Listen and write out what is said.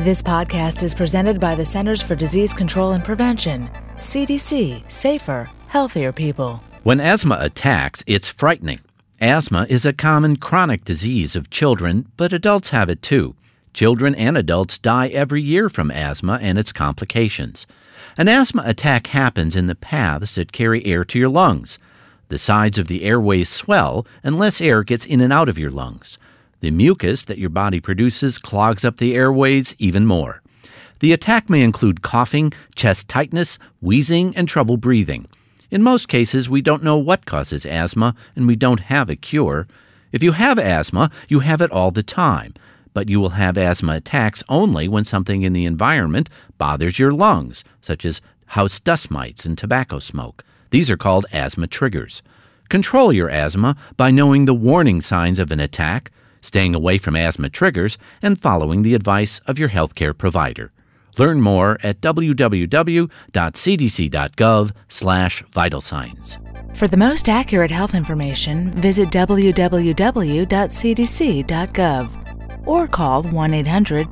This podcast is presented by the Centers for Disease Control and Prevention. CDC, safer, healthier people. When asthma attacks, it's frightening. Asthma is a common chronic disease of children, but adults have it too. Children and adults die every year from asthma and its complications. An asthma attack happens in the paths that carry air to your lungs. The sides of the airways swell and less air gets in and out of your lungs. The mucus that your body produces clogs up the airways even more. The attack may include coughing, chest tightness, wheezing, and trouble breathing. In most cases, we don't know what causes asthma and we don't have a cure. If you have asthma, you have it all the time, but you will have asthma attacks only when something in the environment bothers your lungs, such as house dust mites and tobacco smoke. These are called asthma triggers. Control your asthma by knowing the warning signs of an attack, staying away from asthma triggers, and following the advice of your healthcare provider. Learn more at www.cdc.gov/vital signs. For the most accurate health information, visit www.cdc.gov or call 1 800